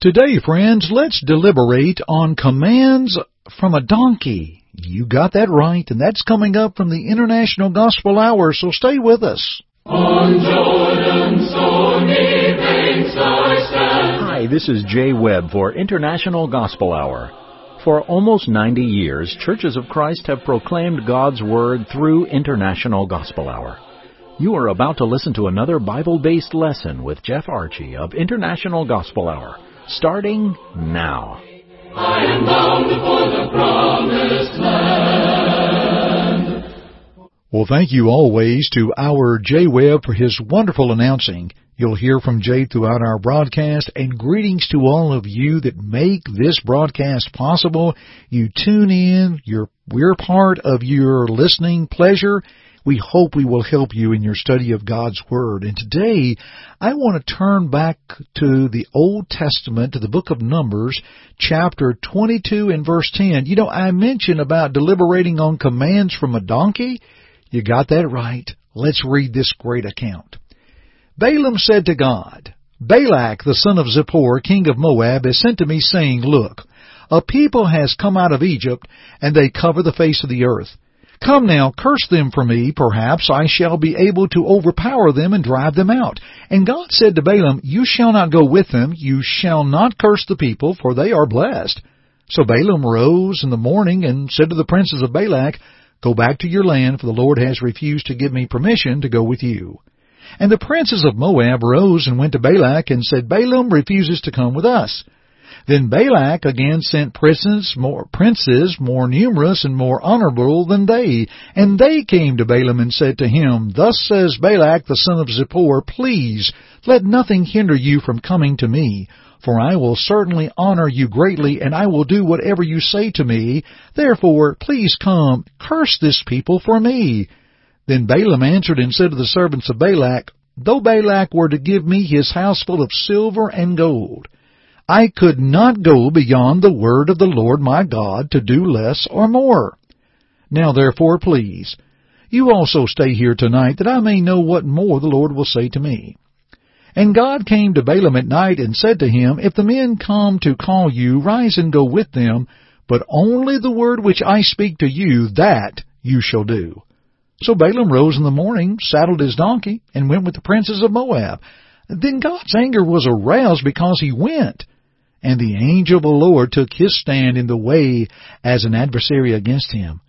Today, friends, let's deliberate on commands from a donkey. You got that right, and that's coming up from the International Gospel Hour, so stay with us. On Jordan's stormy banks I stand. Hi, this is Jay Webb for International Gospel Hour. For almost 90 years, Churches of Christ have proclaimed God's Word through International Gospel Hour. You are about to listen to another Bible based lesson with Jeff Archie of International Gospel Hour starting now. I am bound for the promised land. Well, thank you always to our Jay Webb for his wonderful announcing. You'll hear from Jay throughout our broadcast and greetings to all of you that make this broadcast possible. You tune in, you're, we're part of your listening pleasure we hope we will help you in your study of God's Word. And today, I want to turn back to the Old Testament, to the book of Numbers, chapter 22 and verse 10. You know, I mentioned about deliberating on commands from a donkey. You got that right. Let's read this great account. Balaam said to God, Balak, the son of Zippor, king of Moab, has sent to me saying, Look, a people has come out of Egypt, and they cover the face of the earth. Come now, curse them for me, perhaps I shall be able to overpower them and drive them out. And God said to Balaam, You shall not go with them, you shall not curse the people, for they are blessed. So Balaam rose in the morning and said to the princes of Balak, Go back to your land, for the Lord has refused to give me permission to go with you. And the princes of Moab rose and went to Balak and said, Balaam refuses to come with us. Then Balak again sent princes more, princes more numerous and more honorable than they, and they came to Balaam and said to him, Thus says Balak the son of Zippor, Please, let nothing hinder you from coming to me, for I will certainly honor you greatly, and I will do whatever you say to me. Therefore, please come, curse this people for me. Then Balaam answered and said to the servants of Balak, Though Balak were to give me his house full of silver and gold, I could not go beyond the word of the Lord my God to do less or more. Now therefore, please, you also stay here tonight that I may know what more the Lord will say to me. And God came to Balaam at night and said to him, If the men come to call you, rise and go with them, but only the word which I speak to you, that you shall do. So Balaam rose in the morning, saddled his donkey, and went with the princes of Moab. Then God's anger was aroused because he went. And the angel of the Lord took his stand in the way as an adversary against him.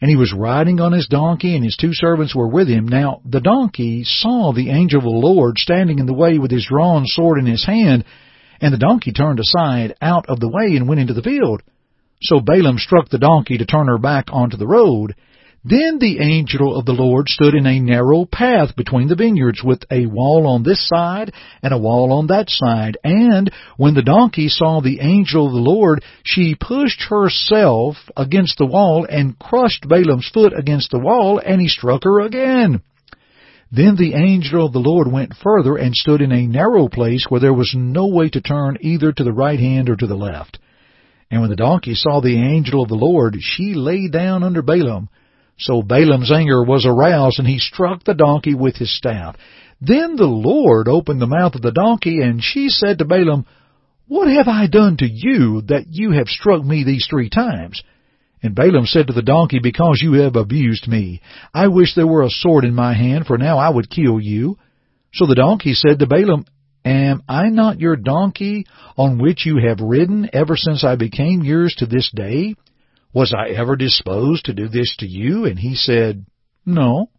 And he was riding on his donkey, and his two servants were with him. Now the donkey saw the angel of the Lord standing in the way with his drawn sword in his hand, and the donkey turned aside out of the way and went into the field. So Balaam struck the donkey to turn her back onto the road, then the angel of the Lord stood in a narrow path between the vineyards with a wall on this side and a wall on that side. And when the donkey saw the angel of the Lord, she pushed herself against the wall and crushed Balaam's foot against the wall, and he struck her again. Then the angel of the Lord went further and stood in a narrow place where there was no way to turn either to the right hand or to the left. And when the donkey saw the angel of the Lord, she lay down under Balaam. So Balaam's anger was aroused, and he struck the donkey with his staff. Then the Lord opened the mouth of the donkey, and she said to Balaam, What have I done to you that you have struck me these three times? And Balaam said to the donkey, Because you have abused me. I wish there were a sword in my hand, for now I would kill you. So the donkey said to Balaam, Am I not your donkey on which you have ridden ever since I became yours to this day? Was I ever disposed to do this to you? And he said, No.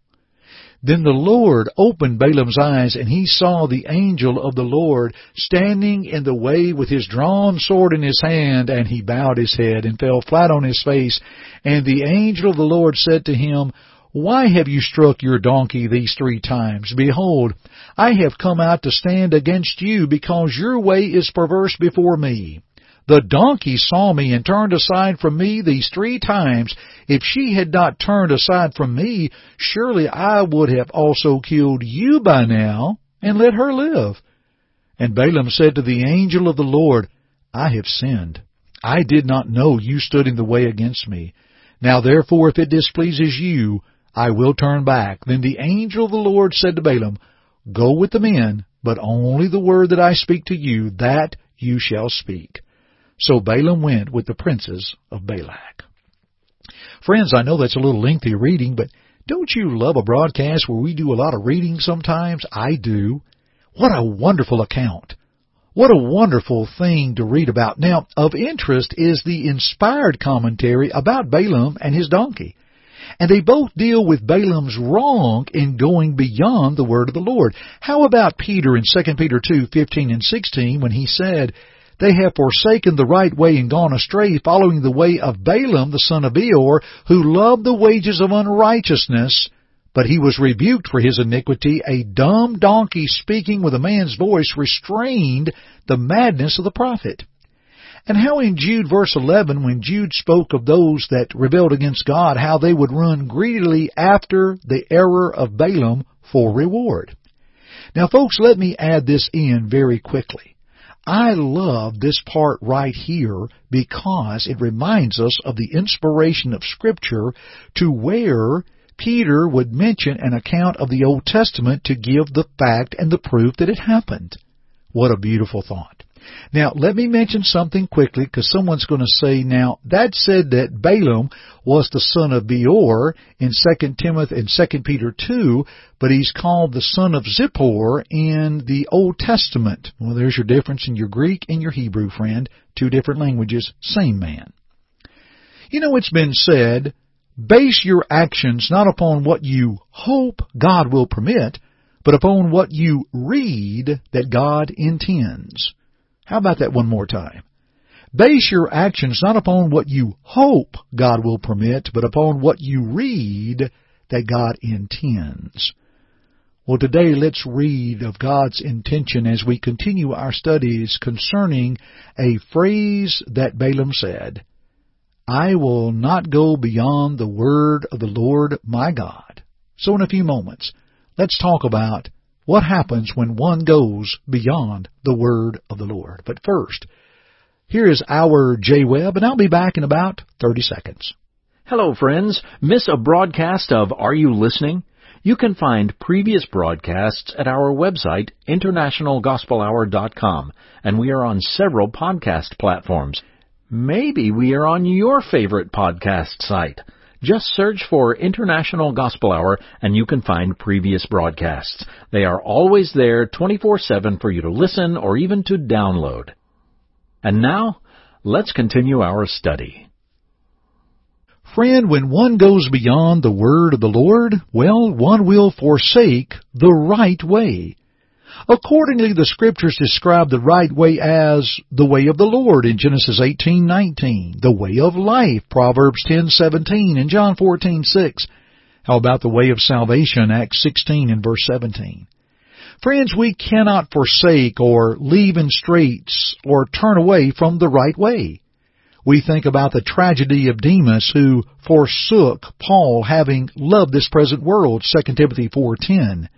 Then the Lord opened Balaam's eyes, and he saw the angel of the Lord standing in the way with his drawn sword in his hand, and he bowed his head and fell flat on his face. And the angel of the Lord said to him, Why have you struck your donkey these three times? Behold, I have come out to stand against you, because your way is perverse before me. The donkey saw me and turned aside from me these three times. If she had not turned aside from me, surely I would have also killed you by now and let her live. And Balaam said to the angel of the Lord, I have sinned. I did not know you stood in the way against me. Now therefore, if it displeases you, I will turn back. Then the angel of the Lord said to Balaam, Go with the men, but only the word that I speak to you, that you shall speak. So Balaam went with the princes of Balak. Friends, I know that's a little lengthy reading, but don't you love a broadcast where we do a lot of reading sometimes? I do. What a wonderful account. What a wonderful thing to read about. Now, of interest is the inspired commentary about Balaam and his donkey. And they both deal with Balaam's wrong in going beyond the word of the Lord. How about Peter in 2 Peter 2, 15 and 16 when he said, They have forsaken the right way and gone astray, following the way of Balaam the son of Beor, who loved the wages of unrighteousness, but he was rebuked for his iniquity. A dumb donkey speaking with a man's voice restrained the madness of the prophet. And how in Jude verse 11, when Jude spoke of those that rebelled against God, how they would run greedily after the error of Balaam for reward. Now folks, let me add this in very quickly. I love this part right here because it reminds us of the inspiration of Scripture to where Peter would mention an account of the Old Testament to give the fact and the proof that it happened. What a beautiful thought. Now, let me mention something quickly because someone's going to say, now, that said that Balaam was the son of Beor in 2 Timothy and 2 Peter 2, but he's called the son of Zippor in the Old Testament. Well, there's your difference in your Greek and your Hebrew, friend. Two different languages, same man. You know, it's been said, base your actions not upon what you hope God will permit, but upon what you read that God intends. How about that one more time? Base your actions not upon what you hope God will permit, but upon what you read that God intends. Well, today let's read of God's intention as we continue our studies concerning a phrase that Balaam said, I will not go beyond the word of the Lord my God. So in a few moments, let's talk about what happens when one goes beyond the word of the Lord. But first, here is our Jay Webb, and I'll be back in about 30 seconds. Hello, friends. Miss a broadcast of Are You Listening? You can find previous broadcasts at our website, internationalgospelhour.com, and we are on several podcast platforms. Maybe we are on your favorite podcast site. Just search for International Gospel Hour and you can find previous broadcasts. They are always there 24-7 for you to listen or even to download. And now, let's continue our study. Friend, when one goes beyond the word of the Lord, well, one will forsake the right way. Accordingly, the scriptures describe the right way as the way of the Lord in Genesis 18:19, the way of life, Proverbs 10:17 and John 14:6. How about the way of salvation, Acts 16 and verse 17? Friends, we cannot forsake or leave in straits or turn away from the right way. We think about the tragedy of Demas who forsook Paul having loved this present world, 2 Timothy 4:10.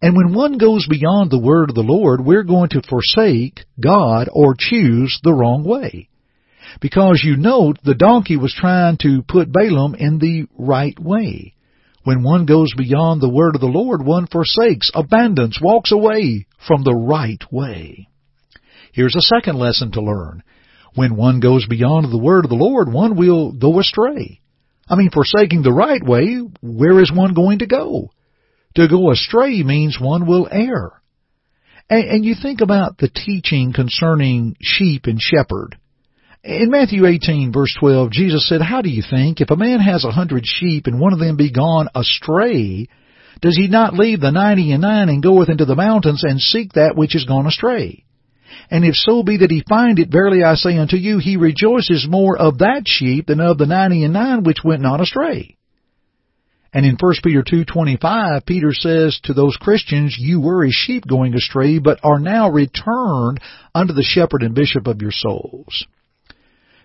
And when one goes beyond the word of the Lord, we're going to forsake God or choose the wrong way. Because you note the donkey was trying to put Balaam in the right way. When one goes beyond the word of the Lord, one forsakes, abandons, walks away from the right way. Here's a second lesson to learn. When one goes beyond the word of the Lord, one will go astray. I mean, forsaking the right way, where is one going to go? To go astray means one will err. And, and you think about the teaching concerning sheep and shepherd. In Matthew 18 verse 12, Jesus said, How do you think, if a man has a hundred sheep and one of them be gone astray, does he not leave the ninety and nine and goeth into the mountains and seek that which is gone astray? And if so be that he find it, verily I say unto you, he rejoices more of that sheep than of the ninety and nine which went not astray. And in 1 Peter 2.25, Peter says to those Christians, You were as sheep going astray, but are now returned unto the shepherd and bishop of your souls.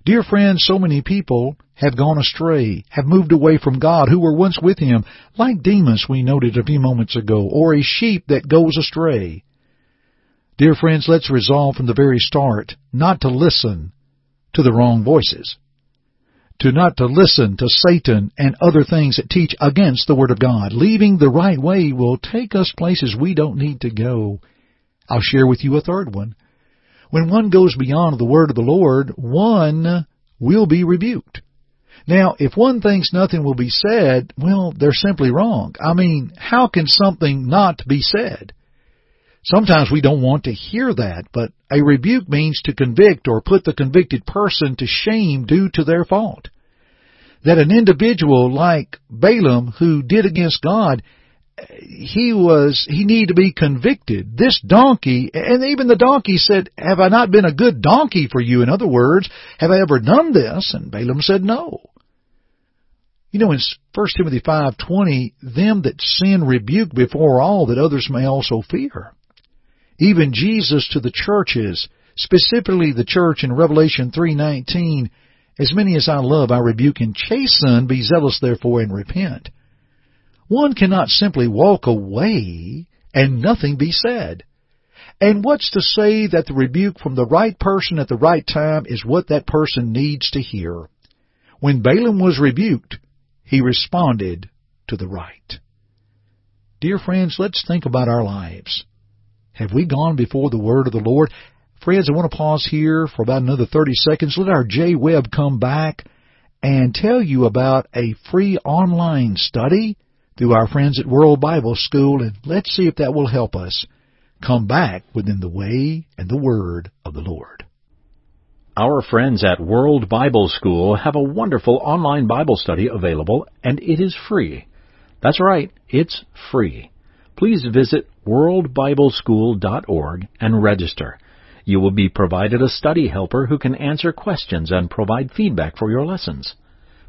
Dear friends, so many people have gone astray, have moved away from God who were once with Him, like Demas we noted a few moments ago, or a sheep that goes astray. Dear friends, let's resolve from the very start not to listen to the wrong voices to not to listen to Satan and other things that teach against the Word of God. Leaving the right way will take us places we don't need to go. I'll share with you a third one. When one goes beyond the word of the Lord, one will be rebuked. Now, if one thinks nothing will be said, well, they're simply wrong. I mean, how can something not be said? Sometimes we don't want to hear that, but a rebuke means to convict or put the convicted person to shame due to their fault. That an individual like Balaam who did against God, he was, he needed to be convicted. This donkey, and even the donkey said, have I not been a good donkey for you? In other words, have I ever done this? And Balaam said no. You know, in 1 Timothy 5.20, them that sin rebuke before all that others may also fear. Even Jesus to the churches, specifically the church in Revelation 3:19, as many as I love I rebuke and chasten, be zealous therefore and repent. One cannot simply walk away and nothing be said. And what's to say that the rebuke from the right person at the right time is what that person needs to hear? When Balaam was rebuked, he responded to the right. Dear friends, let's think about our lives. Have we gone before the word of the Lord? Friends, I want to pause here for about another 30 seconds. Let our Jay Webb come back and tell you about a free online study through our friends at World Bible School, and let's see if that will help us come back within the way and the word of the Lord. Our friends at World Bible School have a wonderful online Bible study available, and it is free. That's right, it's free please visit worldbibleschool.org and register. You will be provided a study helper who can answer questions and provide feedback for your lessons.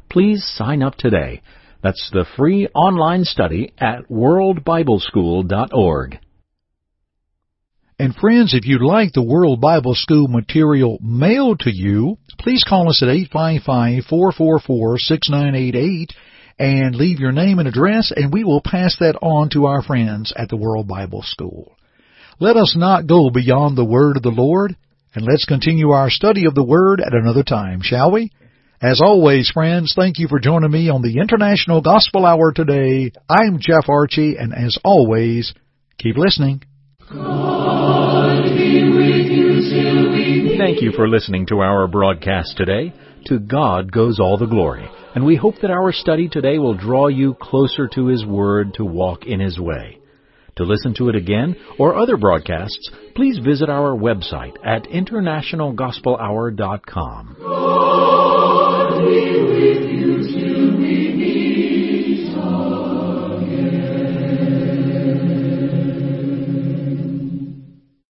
Please sign up today. That's the free online study at worldbibleschool.org. And friends, if you'd like the World Bible School material mailed to you, please call us at 855-444-6988 and leave your name and address, and we will pass that on to our friends at the World Bible School. Let us not go beyond the Word of the Lord, and let's continue our study of the Word at another time, shall we? As always, friends, thank you for joining me on the International Gospel Hour today. I'm Jeff Archie, and as always, keep listening. Thank you for listening to our broadcast today. To God goes all the glory. And we hope that our study today will draw you closer to His Word to walk in His way. To listen to it again or other broadcasts, please visit our website at internationalgospelhour.com.